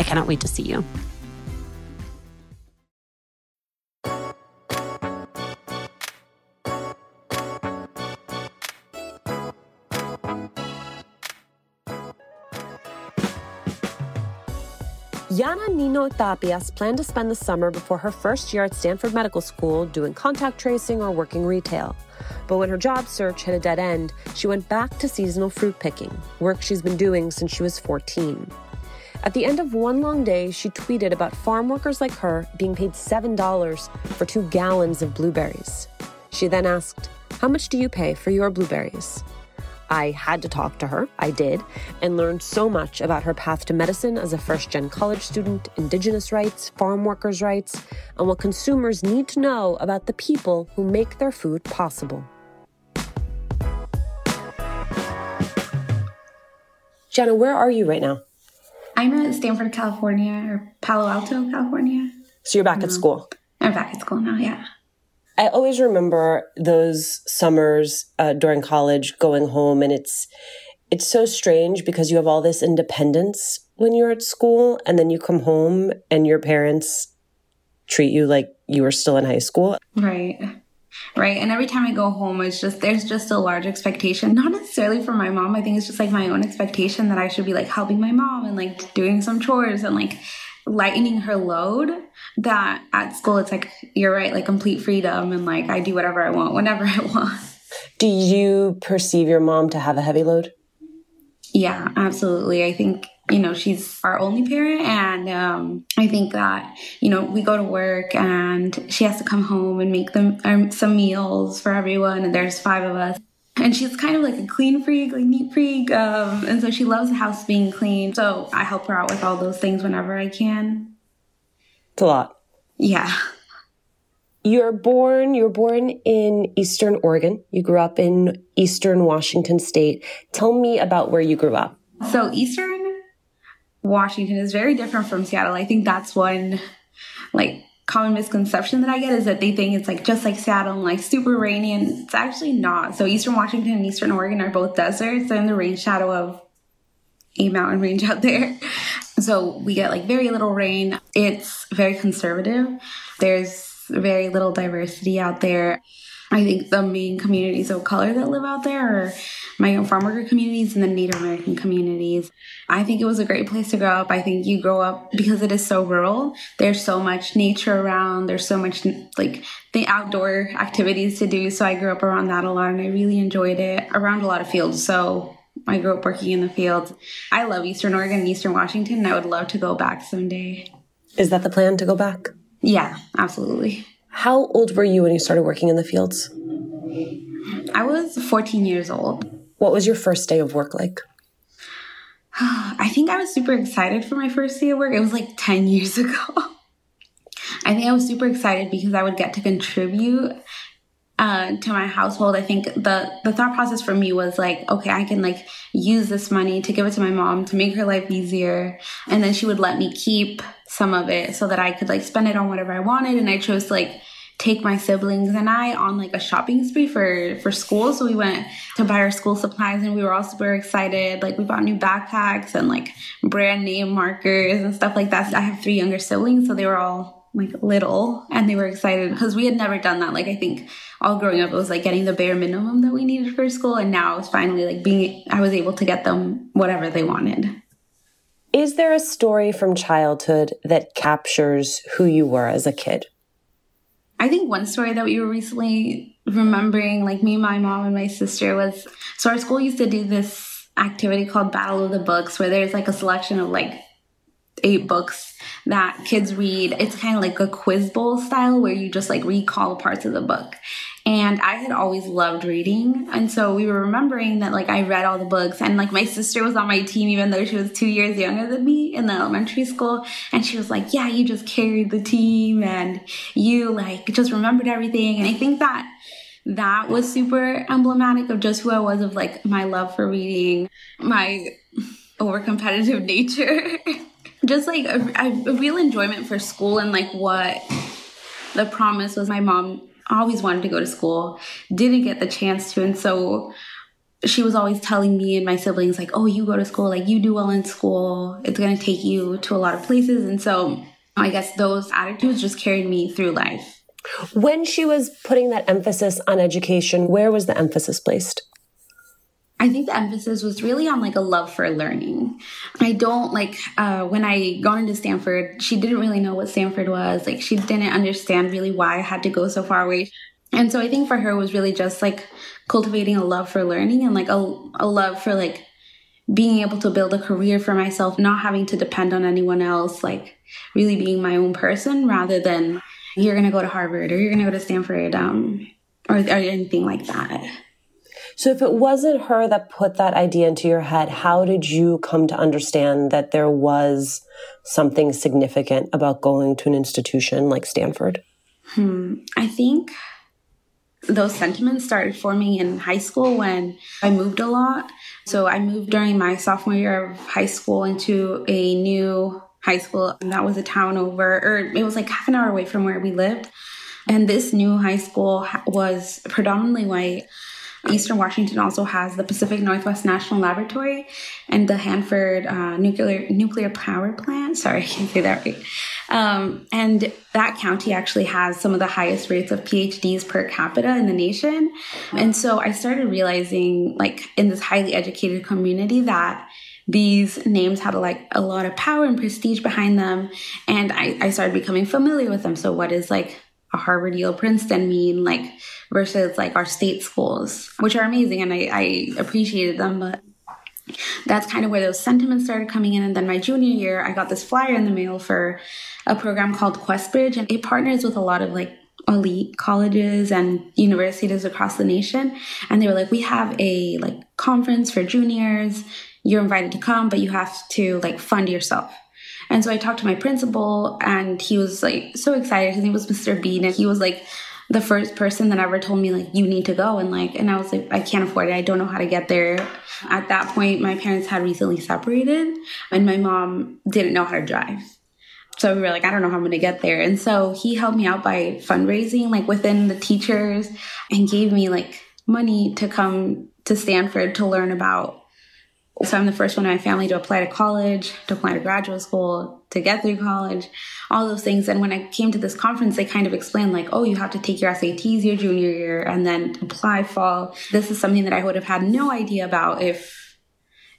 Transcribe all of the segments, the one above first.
I cannot wait to see you. Gianna Nino Tapias planned to spend the summer before her first year at Stanford Medical School doing contact tracing or working retail. But when her job search hit a dead end, she went back to seasonal fruit picking, work she's been doing since she was 14. At the end of one long day, she tweeted about farm workers like her being paid $7 for two gallons of blueberries. She then asked, How much do you pay for your blueberries? I had to talk to her, I did, and learned so much about her path to medicine as a first gen college student, indigenous rights, farm workers' rights, and what consumers need to know about the people who make their food possible. Gianna, where are you right now? I'm at Stanford, California, or Palo Alto, California. So you're back no. at school? I'm back at school now, yeah. I always remember those summers uh, during college going home, and it's it's so strange because you have all this independence when you're at school, and then you come home and your parents treat you like you were still in high school. Right right? And every time I go home, it's just there's just a large expectation, not necessarily for my mom. I think it's just like my own expectation that I should be like helping my mom and like doing some chores and like lightening her load. That at school, it's like you're right, like complete freedom and like I do whatever I want whenever I want. Do you perceive your mom to have a heavy load? Yeah, absolutely. I think you know she's our only parent and um, i think that you know we go to work and she has to come home and make them um, some meals for everyone and there's five of us. And she's kind of like a clean freak like neat freak um, and so she loves the house being clean. So i help her out with all those things whenever i can. It's a lot. Yeah. You're born you're born in eastern oregon. You grew up in eastern washington state. Tell me about where you grew up. So eastern Washington is very different from Seattle. I think that's one like common misconception that I get is that they think it's like just like Seattle and like super rainy and it's actually not. So Eastern Washington and Eastern Oregon are both deserts. In the rain shadow of a mountain range out there. So we get like very little rain. It's very conservative. There's very little diversity out there. I think the main communities of color that live out there are migrant farm worker communities and the Native American communities. I think it was a great place to grow up. I think you grow up because it is so rural. There's so much nature around. There's so much like the outdoor activities to do. So I grew up around that a lot and I really enjoyed it around a lot of fields. So I grew up working in the fields. I love Eastern Oregon and Eastern Washington and I would love to go back someday. Is that the plan to go back? Yeah, absolutely. How old were you when you started working in the fields? I was 14 years old. What was your first day of work like? I think I was super excited for my first day of work. It was like 10 years ago. I think I was super excited because I would get to contribute uh, to my household, I think the the thought process for me was like, okay, I can like use this money to give it to my mom to make her life easier, and then she would let me keep some of it so that I could like spend it on whatever I wanted. And I chose to, like take my siblings and I on like a shopping spree for for school. So we went to buy our school supplies and we were all super excited. Like we bought new backpacks and like brand name markers and stuff like that. I have three younger siblings, so they were all like little and they were excited because we had never done that. Like I think all growing up it was like getting the bare minimum that we needed for school and now it's finally like being I was able to get them whatever they wanted. Is there a story from childhood that captures who you were as a kid? I think one story that we were recently remembering, like me, my mom, and my sister, was so our school used to do this activity called Battle of the Books, where there's like a selection of like eight books that kids read. It's kind of like a quiz bowl style where you just like recall parts of the book. And I had always loved reading. And so we were remembering that like I read all the books and like my sister was on my team, even though she was two years younger than me in the elementary school. And she was like, yeah, you just carried the team and you like just remembered everything. And I think that that was super emblematic of just who I was of like my love for reading, my over competitive nature. just like a, a real enjoyment for school and like what the promise was my mom always wanted to go to school, didn't get the chance to. And so she was always telling me and my siblings, like, oh, you go to school, like, you do well in school. It's going to take you to a lot of places. And so I guess those attitudes just carried me through life. When she was putting that emphasis on education, where was the emphasis placed? I think the emphasis was really on like a love for learning. I don't like uh, when I got into Stanford, she didn't really know what Stanford was. Like she didn't understand really why I had to go so far away. And so I think for her it was really just like cultivating a love for learning and like a, a love for like being able to build a career for myself, not having to depend on anyone else, like really being my own person rather than you're going to go to Harvard or you're going to go to Stanford um, or, or anything like that. So if it wasn't her that put that idea into your head, how did you come to understand that there was something significant about going to an institution like Stanford? Hmm. I think those sentiments started forming in high school when I moved a lot. So I moved during my sophomore year of high school into a new high school and that was a town over or it was like half an hour away from where we lived. And this new high school was predominantly white. Eastern Washington also has the Pacific Northwest National Laboratory and the Hanford uh, nuclear nuclear power plant. Sorry, I can't say that right. Um, and that county actually has some of the highest rates of PhDs per capita in the nation. And so I started realizing, like in this highly educated community, that these names had like a lot of power and prestige behind them and I, I started becoming familiar with them so what is like a Harvard, Yale, Princeton mean like versus like our state schools, which are amazing and I, I appreciated them, but that's kind of where those sentiments started coming in. And then my junior year, I got this flyer in the mail for a program called QuestBridge, and it partners with a lot of like elite colleges and universities across the nation. And they were like, we have a like conference for juniors. You're invited to come, but you have to like fund yourself. And so I talked to my principal and he was like so excited. His name was Mr. Bean and he was like the first person that ever told me like you need to go and like and I was like I can't afford it. I don't know how to get there. At that point my parents had recently separated and my mom didn't know how to drive. So we were like, I don't know how I'm going to get there. And so he helped me out by fundraising, like within the teachers, and gave me like money to come to Stanford to learn about so I'm the first one in my family to apply to college, to apply to graduate school, to get through college, all those things. And when I came to this conference, they kind of explained like, oh, you have to take your SATs your junior year and then apply fall. This is something that I would have had no idea about if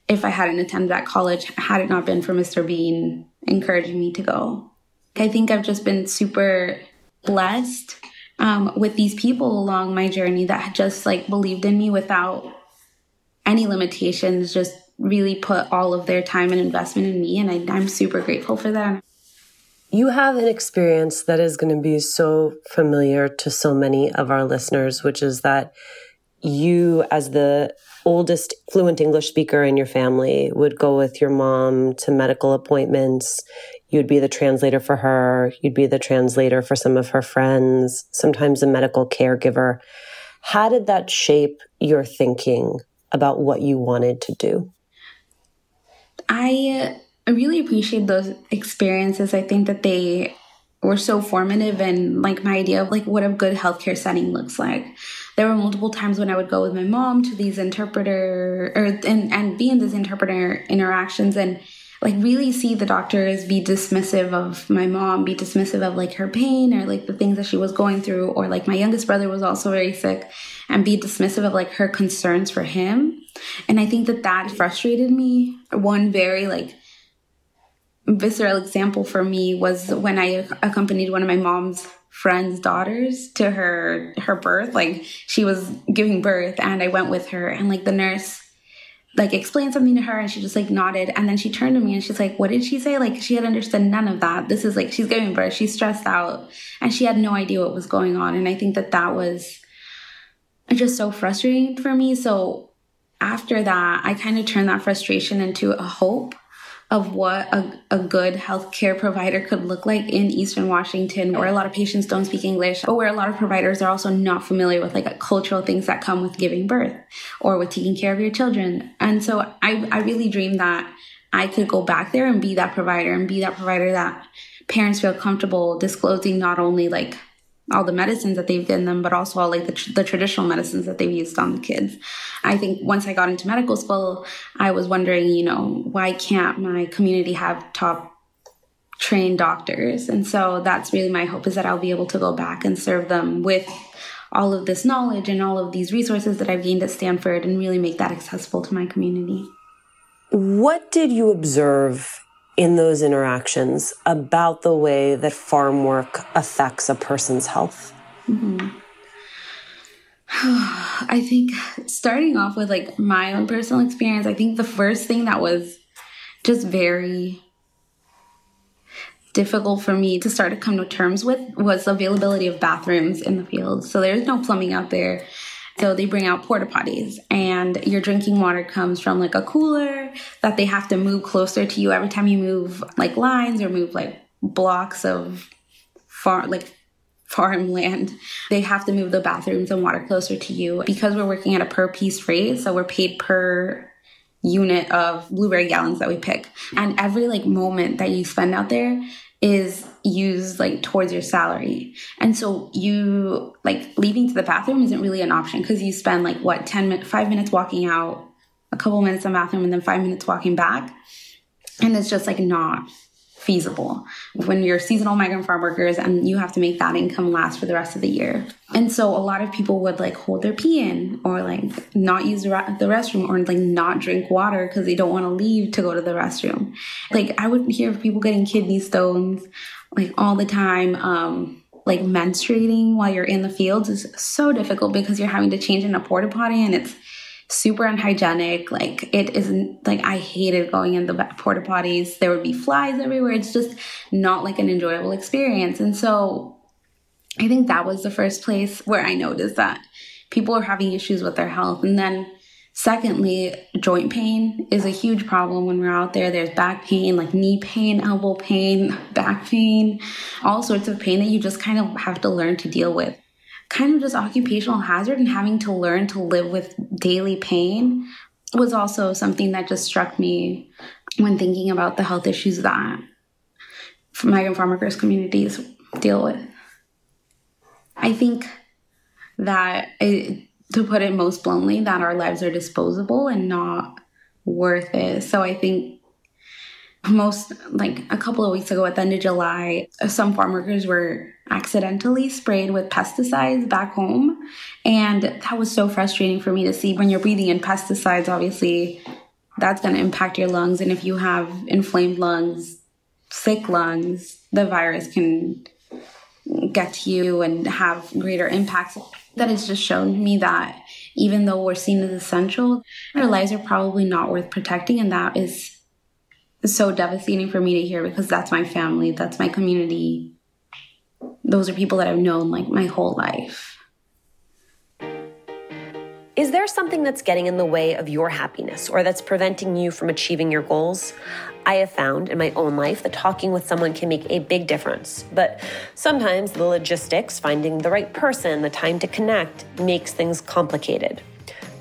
if I hadn't attended that college, had it not been for Mr. Bean encouraging me to go. I think I've just been super blessed um, with these people along my journey that just like believed in me without any limitations, just really put all of their time and investment in me. And I, I'm super grateful for that. You have an experience that is going to be so familiar to so many of our listeners, which is that you, as the oldest fluent English speaker in your family, would go with your mom to medical appointments. You'd be the translator for her. You'd be the translator for some of her friends, sometimes a medical caregiver. How did that shape your thinking about what you wanted to do? I really appreciate those experiences. I think that they were so formative and like my idea of like what a good healthcare setting looks like. There were multiple times when I would go with my mom to these interpreter or and, and be in these interpreter interactions and like really see the doctors be dismissive of my mom, be dismissive of like her pain or like the things that she was going through, or like my youngest brother was also very sick and be dismissive of like her concerns for him. And I think that that frustrated me. One very like visceral example for me was when I accompanied one of my mom's friend's daughters to her her birth. Like she was giving birth and I went with her and like the nurse like explained something to her and she just like nodded. And then she turned to me and she's like what did she say? Like she had understood none of that. This is like she's giving birth. She's stressed out. And she had no idea what was going on. And I think that that was just so frustrating for me. So after that I kind of turned that frustration into a hope of what a, a good healthcare provider could look like in Eastern Washington, where a lot of patients don't speak English, but where a lot of providers are also not familiar with like cultural things that come with giving birth or with taking care of your children. And so I, I really dreamed that I could go back there and be that provider and be that provider that parents feel comfortable disclosing not only like all the medicines that they've given them, but also all like the, tr- the traditional medicines that they've used on the kids. I think once I got into medical school, I was wondering, you know, why can't my community have top trained doctors? And so that's really my hope is that I'll be able to go back and serve them with all of this knowledge and all of these resources that I've gained at Stanford and really make that accessible to my community. What did you observe in those interactions about the way that farm work affects a person's health? Mm-hmm. I think starting off with like my own personal experience, I think the first thing that was just very difficult for me to start to come to terms with was the availability of bathrooms in the field. So there's no plumbing out there. So they bring out porta potties and your drinking water comes from like a cooler that they have to move closer to you every time you move like lines or move like blocks of far like farmland. They have to move the bathrooms and water closer to you because we're working at a per piece rate. So we're paid per unit of blueberry gallons that we pick. And every like moment that you spend out there is used like towards your salary. And so you like leaving to the bathroom isn't really an option because you spend like what 10 minutes, five minutes walking out, a couple minutes in the bathroom, and then five minutes walking back. And it's just like not feasible when you're seasonal migrant farm workers and you have to make that income last for the rest of the year. And so a lot of people would like hold their pee in or like not use the, restroom or like not drink water because they don't want to leave to go to the restroom. Like I would hear of people getting kidney stones like all the time. Um, like menstruating while you're in the fields is so difficult because you're having to change in a porta potty and it's super unhygienic. Like it isn't like I hated going in the porta potties. There would be flies everywhere. It's just not like an enjoyable experience. And so I think that was the first place where I noticed that people are having issues with their health. And then secondly, joint pain is a huge problem when we're out there. There's back pain, like knee pain, elbow pain, back pain, all sorts of pain that you just kind of have to learn to deal with kind of just occupational hazard and having to learn to live with daily pain was also something that just struck me when thinking about the health issues that migrant farm workers communities deal with. I think that it, to put it most bluntly, that our lives are disposable and not worth it. So I think most like a couple of weeks ago at the end of July, some farm workers were accidentally sprayed with pesticides back home. And that was so frustrating for me to see when you're breathing in pesticides, obviously, that's going to impact your lungs. And if you have inflamed lungs, sick lungs, the virus can get to you and have greater impacts. That has just shown me that even though we're seen as essential, our lives are probably not worth protecting. And that is so devastating for me to hear because that's my family, that's my community. Those are people that I've known like my whole life. Is there something that's getting in the way of your happiness or that's preventing you from achieving your goals? I have found in my own life that talking with someone can make a big difference, but sometimes the logistics, finding the right person, the time to connect, makes things complicated.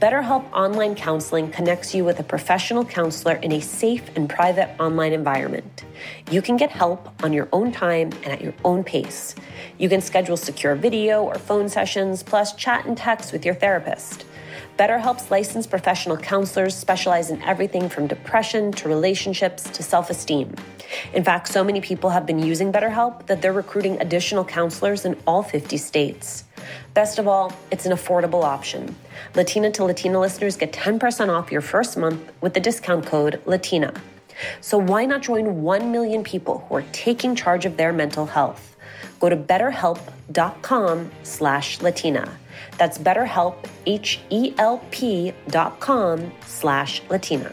BetterHelp Online Counseling connects you with a professional counselor in a safe and private online environment. You can get help on your own time and at your own pace. You can schedule secure video or phone sessions, plus chat and text with your therapist. BetterHelp's licensed professional counselors specialize in everything from depression to relationships to self esteem. In fact, so many people have been using BetterHelp that they're recruiting additional counselors in all 50 states. Best of all, it's an affordable option. Latina to Latina listeners get 10% off your first month with the discount code LATINA. So why not join 1 million people who are taking charge of their mental health? Go to betterhelp.com slash Latina. That's betterhelp, H-E-L-P dot com slash Latina.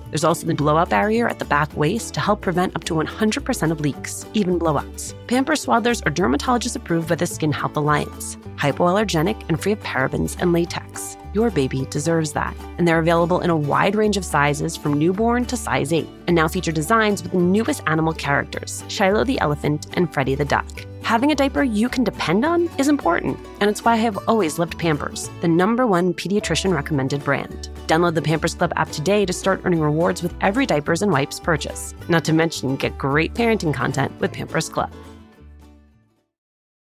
There's also the blowout barrier at the back waist to help prevent up to 100% of leaks, even blowouts. Pampers Swaddlers are dermatologist approved by the Skin Health Alliance, hypoallergenic and free of parabens and latex. Your baby deserves that. And they're available in a wide range of sizes from newborn to size 8, and now feature designs with the newest animal characters Shiloh the elephant and Freddie the duck. Having a diaper you can depend on is important, and it's why I have always loved Pampers, the number one pediatrician recommended brand. Download the Pampers Club app today to start earning rewards with every diapers and wipes purchase. Not to mention, get great parenting content with Pampers Club.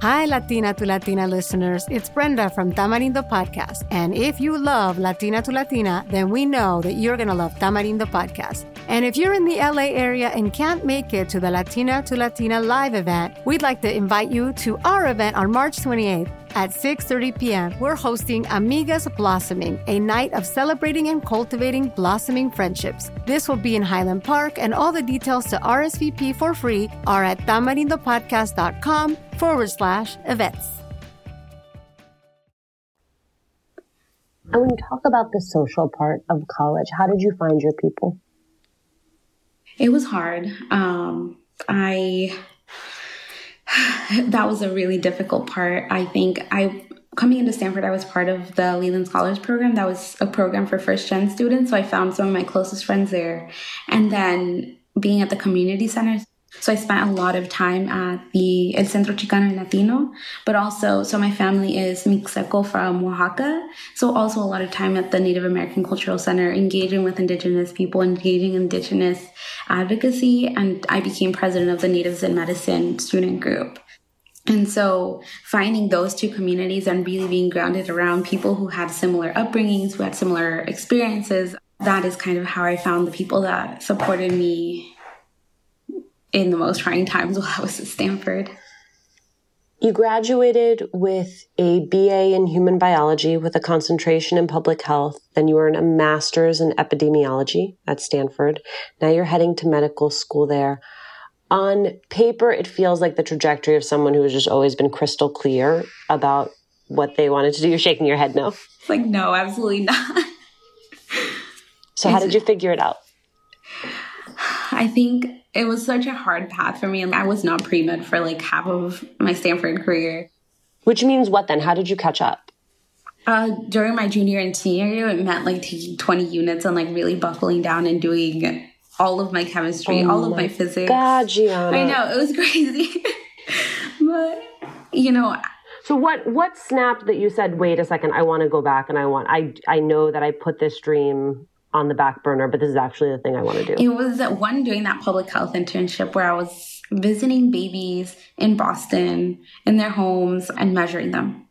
Hi, Latina to Latina listeners. It's Brenda from Tamarindo Podcast. And if you love Latina to Latina, then we know that you're going to love Tamarindo Podcast. And if you're in the LA area and can't make it to the Latina to Latina live event, we'd like to invite you to our event on March 28th at 6:30 p.m. We're hosting Amigas Blossoming, a night of celebrating and cultivating blossoming friendships. This will be in Highland Park, and all the details to RSVP for free are at tamarindopodcast.com forward slash events. And when you talk about the social part of college, how did you find your people? It was hard. Um, I that was a really difficult part. I think I coming into Stanford, I was part of the Leland Scholars Program. That was a program for first gen students. So I found some of my closest friends there. And then being at the community centers. So I spent a lot of time at the El Centro Chicano y Latino, but also, so my family is Mixteco from Oaxaca. So also a lot of time at the Native American Cultural Center, engaging with indigenous people, engaging indigenous advocacy. And I became president of the Natives in Medicine student group. And so finding those two communities and really being grounded around people who had similar upbringings, who had similar experiences, that is kind of how I found the people that supported me in the most trying times while I was at Stanford. You graduated with a BA in human biology with a concentration in public health. Then you earned a master's in epidemiology at Stanford. Now you're heading to medical school there. On paper, it feels like the trajectory of someone who has just always been crystal clear about what they wanted to do. You're shaking your head no. It's like, no, absolutely not. so, how did you figure it out? I think it was such a hard path for me. I was not pre med for like half of my Stanford career. Which means what then? How did you catch up? Uh, during my junior and senior year, it meant like taking 20 units and like really buckling down and doing all of my chemistry, oh all of my physics. God, Gianna. I know, it was crazy. but, you know, So what what snapped that you said, wait a second, I want to go back and I want I I know that I put this dream on the back burner, but this is actually the thing I want to do. It was one doing that public health internship where I was visiting babies in Boston in their homes and measuring them.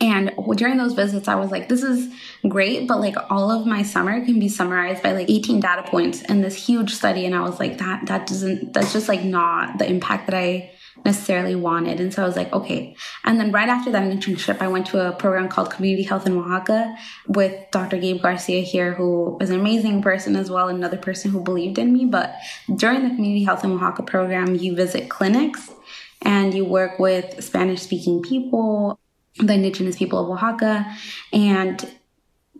And during those visits, I was like, this is great, but like all of my summer can be summarized by like 18 data points in this huge study. And I was like, that, that doesn't, that's just like not the impact that I necessarily wanted. And so I was like, okay. And then right after that internship, I went to a program called Community Health in Oaxaca with Dr. Gabe Garcia here, who is an amazing person as well, another person who believed in me. But during the Community Health in Oaxaca program, you visit clinics and you work with Spanish speaking people, the indigenous people of Oaxaca, and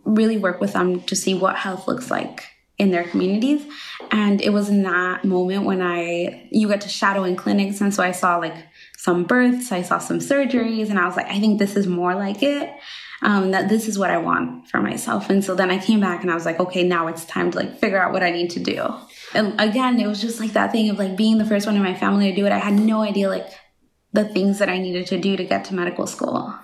really work with them to see what health looks like in their communities. And it was in that moment when I, you get to shadow in clinics. And so I saw like some births, I saw some surgeries, and I was like, I think this is more like it. Um, that this is what I want for myself. And so then I came back and I was like, okay, now it's time to like figure out what I need to do. And again, it was just like that thing of like being the first one in my family to do it. I had no idea like the things that I needed to do to get to medical school.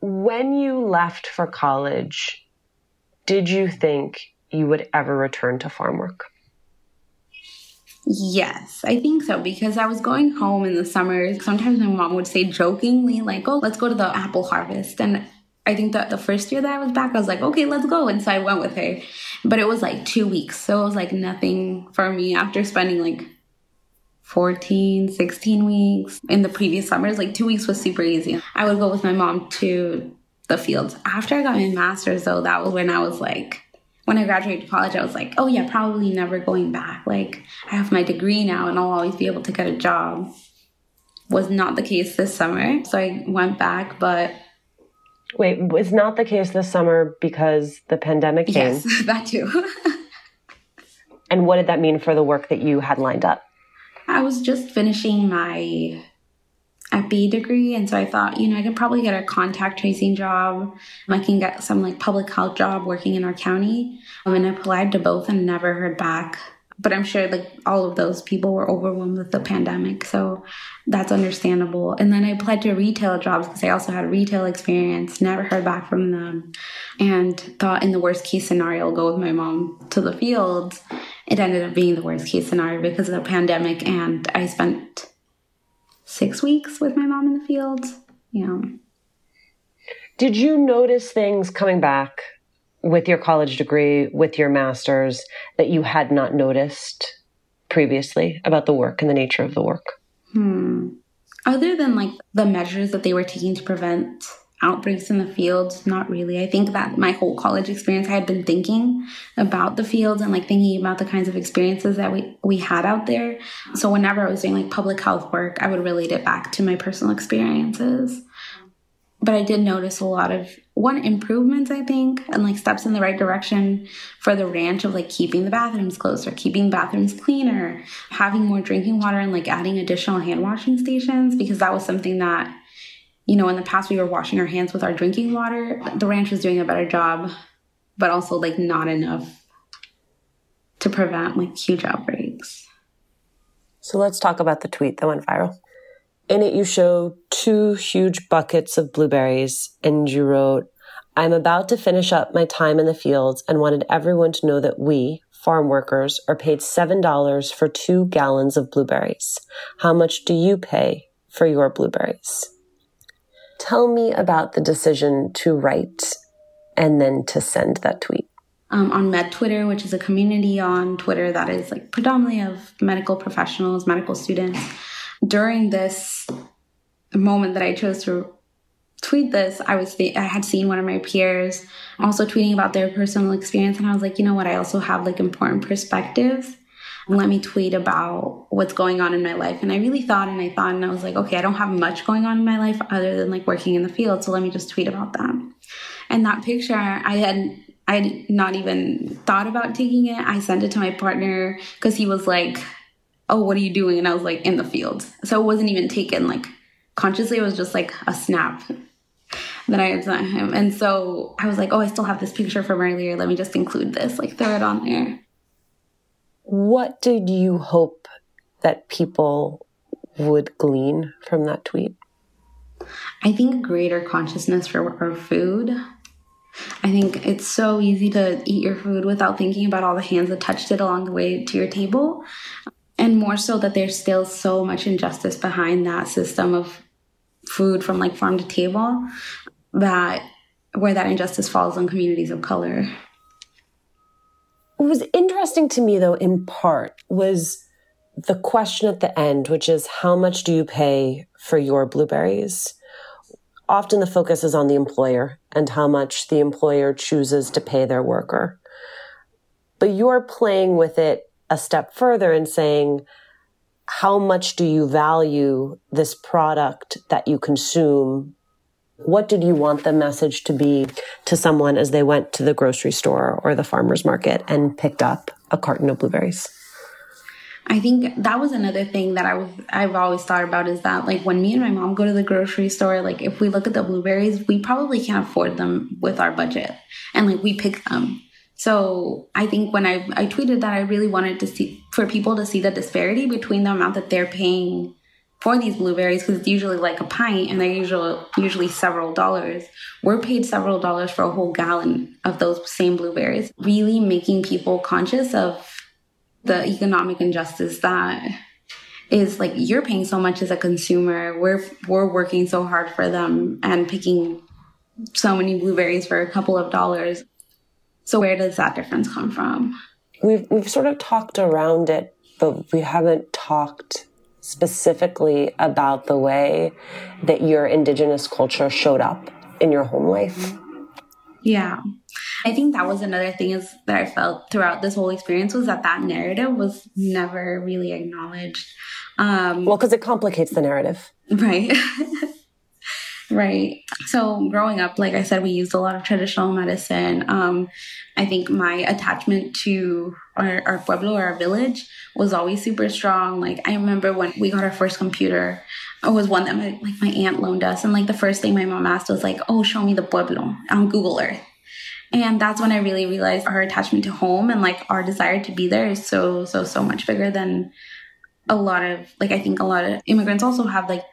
When you left for college, did you think you would ever return to farm work? Yes, I think so because I was going home in the summer. Sometimes my mom would say jokingly, like, oh, let's go to the apple harvest. And I think that the first year that I was back, I was like, okay, let's go. And so I went with her. But it was like two weeks. So it was like nothing for me after spending like 14, 16 weeks in the previous summers. Like two weeks was super easy. I would go with my mom to the fields. After I got my master's, though, that was when I was like, when I graduated college, I was like, oh yeah, probably never going back. Like I have my degree now and I'll always be able to get a job. Was not the case this summer. So I went back, but Wait, was not the case this summer because the pandemic came? Yes, that too. and what did that mean for the work that you had lined up? I was just finishing my epi degree. And so i thought you know i could probably get a contact tracing job. I can get some like public health job working in our county. Um, and i applied to both and never heard back. But i'm sure like all of those people were overwhelmed with the pandemic. So that's understandable. And then i applied to retail jobs because i also had retail experience. Never heard back from them. And thought in the worst case scenario i'll go with my mom to the fields. It ended up being the worst case scenario because of the pandemic. And i spent six weeks with my mom in the fields. Yeah. Did you notice things coming back with your college degree, with your master's, that you had not noticed previously about the work and the nature of the work? Hmm. Other than like the measures that they were taking to prevent outbreaks in the fields not really. I think that my whole college experience i had been thinking about the fields and like thinking about the kinds of experiences that we we had out there. So whenever i was doing like public health work i would relate it back to my personal experiences. But i did notice a lot of one improvements i think and like steps in the right direction for the ranch of like keeping the bathrooms closer keeping bathrooms cleaner having more drinking water and like adding additional hand washing stations because that was something that you know, in the past we were washing our hands with our drinking water. The ranch was doing a better job, but also like not enough to prevent like huge outbreaks. So let's talk about the tweet that went viral. In it, you show two huge buckets of blueberries, and you wrote, I'm about to finish up my time in the fields and wanted everyone to know that we, farm workers, are paid $7 for two gallons of blueberries. How much do you pay for your blueberries? Tell me about the decision to write and then to send that tweet. Um, on Med Twitter, which is a community on Twitter that is like predominantly of medical professionals, medical students. During this moment that I chose to tweet this, I was I had seen one of my peers also tweeting about their personal experience, and I was like, you know what? I also have like important perspectives let me tweet about what's going on in my life. And I really thought and I thought, and I was like, okay, I don't have much going on in my life other than like working in the field. So let me just tweet about that. And that picture, I had I had not even thought about taking it. I sent it to my partner because he was like, Oh, what are you doing? And I was like, In the field. So it wasn't even taken like consciously, it was just like a snap that I had sent him. And so I was like, Oh, I still have this picture from earlier. Let me just include this, like throw it on there. What did you hope that people would glean from that tweet? I think greater consciousness for our food. I think it's so easy to eat your food without thinking about all the hands that touched it along the way to your table. And more so that there's still so much injustice behind that system of food from like farm to table that where that injustice falls on communities of color. What was interesting to me though, in part, was the question at the end, which is how much do you pay for your blueberries? Often the focus is on the employer and how much the employer chooses to pay their worker. But you're playing with it a step further and saying, how much do you value this product that you consume? What did you want the message to be to someone as they went to the grocery store or the farmer's market and picked up a carton of blueberries? I think that was another thing that I was I've always thought about is that like when me and my mom go to the grocery store, like if we look at the blueberries, we probably can't afford them with our budget. And like we pick them. So I think when I, I tweeted that I really wanted to see for people to see the disparity between the amount that they're paying for these blueberries because it's usually like a pint and they're usually usually several dollars. We're paid several dollars for a whole gallon of those same blueberries. Really making people conscious of the economic injustice that is like you're paying so much as a consumer. We're we're working so hard for them and picking so many blueberries for a couple of dollars. So where does that difference come from? We've we've sort of talked around it, but we haven't talked specifically about the way that your indigenous culture showed up in your home life. Yeah. I think that was another thing is that I felt throughout this whole experience was that that narrative was never really acknowledged. Um, well, because it complicates the narrative. Right. Right. So growing up, like I said, we used a lot of traditional medicine. Um, I think my attachment to our, our pueblo, our village, was always super strong. Like I remember when we got our first computer, it was one that my, like my aunt loaned us, and like the first thing my mom asked was like, "Oh, show me the pueblo on Google Earth." And that's when I really realized our attachment to home and like our desire to be there is so so so much bigger than a lot of like I think a lot of immigrants also have like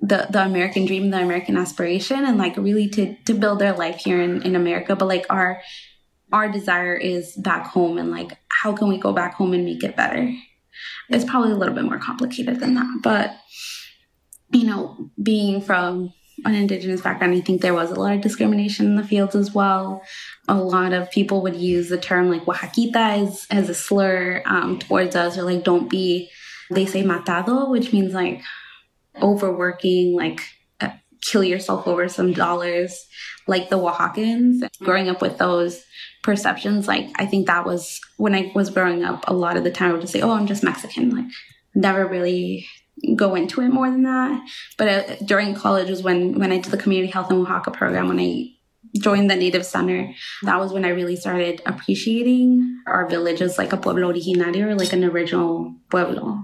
the the American dream, the American aspiration, and like really to to build their life here in, in America. But like our our desire is back home, and like how can we go back home and make it better? It's probably a little bit more complicated than that, but you know, being from an indigenous background, I think there was a lot of discrimination in the fields as well. A lot of people would use the term like Oaxaquita as, as a slur um, towards us, or like don't be. They say matado, which means like overworking, like uh, kill yourself over some dollars, like the Oaxacans. Growing up with those perceptions, like I think that was when I was growing up, a lot of the time I would just say, oh, I'm just Mexican. Like never really go into it more than that. But uh, during college was when, when I did the community health in Oaxaca program, when I joined the Native Center, that was when I really started appreciating our village as like a pueblo originario or like an original pueblo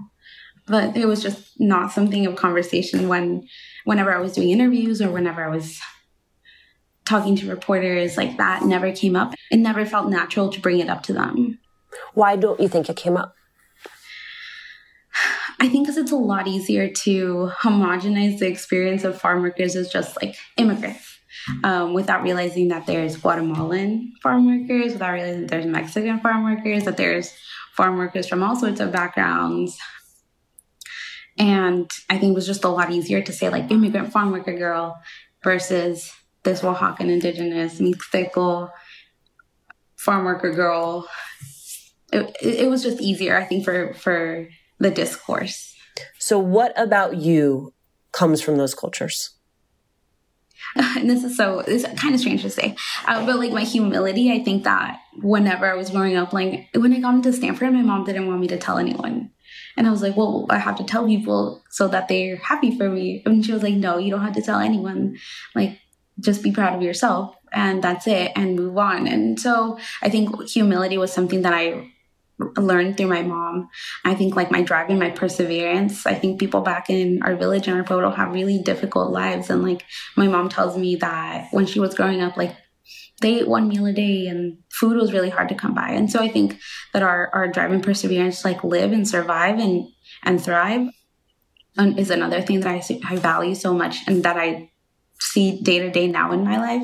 but it was just not something of conversation when whenever I was doing interviews or whenever I was talking to reporters like that never came up. It never felt natural to bring it up to them. Why don't you think it came up? I think because it's a lot easier to homogenize the experience of farm workers as just like immigrants um, without realizing that there's Guatemalan farm workers, without realizing that there's Mexican farm workers, that there's farm workers from all sorts of backgrounds, and I think it was just a lot easier to say like immigrant farm worker girl versus this Oaxacan indigenous Mixteco farm worker girl. It, it was just easier, I think, for for the discourse. So, what about you comes from those cultures? and this is so it's kind of strange to say uh, but like my humility i think that whenever i was growing up like when i got into stanford my mom didn't want me to tell anyone and I was like, well, I have to tell people so that they're happy for me. And she was like, no, you don't have to tell anyone. Like, just be proud of yourself and that's it and move on. And so I think humility was something that I learned through my mom. I think like my drive and my perseverance. I think people back in our village and our photo have really difficult lives. And like my mom tells me that when she was growing up, like they ate one meal a day and food was really hard to come by. And so I think that our, our drive and perseverance like live and survive and, and thrive um, is another thing that I, I value so much and that I see day to day now in my life.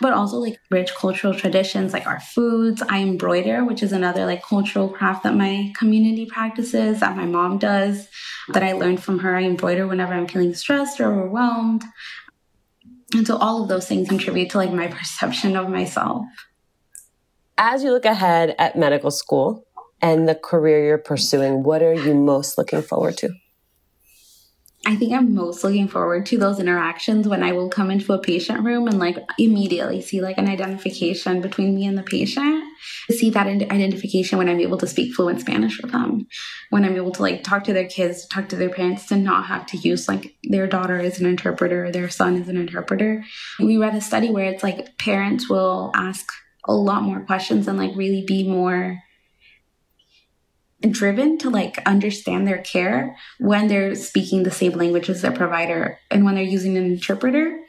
But also like rich cultural traditions like our foods i embroider which is another like cultural craft that my community practices that my mom does that i learned from her. I embroider whenever i'm feeling stressed or overwhelmed and so all of those things contribute to like my perception of myself as you look ahead at medical school and the career you're pursuing, what are you most looking forward to? I think I'm most looking forward to those interactions when I will come into a patient room and like immediately see like an identification between me and the patient. See that identification when I'm able to speak fluent Spanish with them, when I'm able to like talk to their kids, talk to their parents, to not have to use like their daughter as an interpreter, their son as an interpreter. We read a study where it's like parents will ask a lot more questions and like really be more driven to like understand their care when they're speaking the same language as their provider and when they're using an interpreter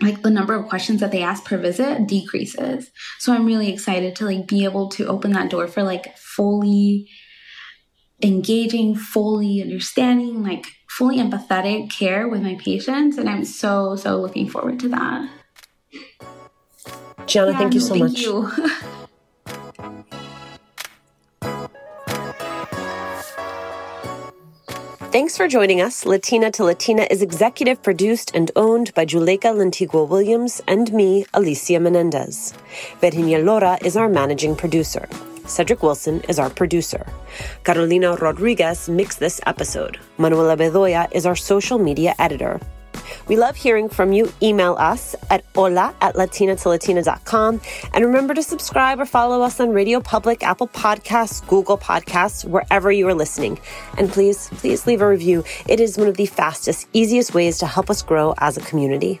like the number of questions that they ask per visit decreases so i'm really excited to like be able to open that door for like fully engaging fully understanding like fully empathetic care with my patients and i'm so so looking forward to that Gianna, yeah, thank you so thank much. You. Thanks for joining us. Latina to Latina is executive produced and owned by Juleyka Lantigua Williams and me, Alicia Menendez. Virginia Lora is our managing producer. Cedric Wilson is our producer. Carolina Rodriguez mixed this episode. Manuela Bedoya is our social media editor. We love hearing from you. Email us at hola at latinatolatina.com. And remember to subscribe or follow us on Radio Public, Apple Podcasts, Google Podcasts, wherever you are listening. And please, please leave a review. It is one of the fastest, easiest ways to help us grow as a community.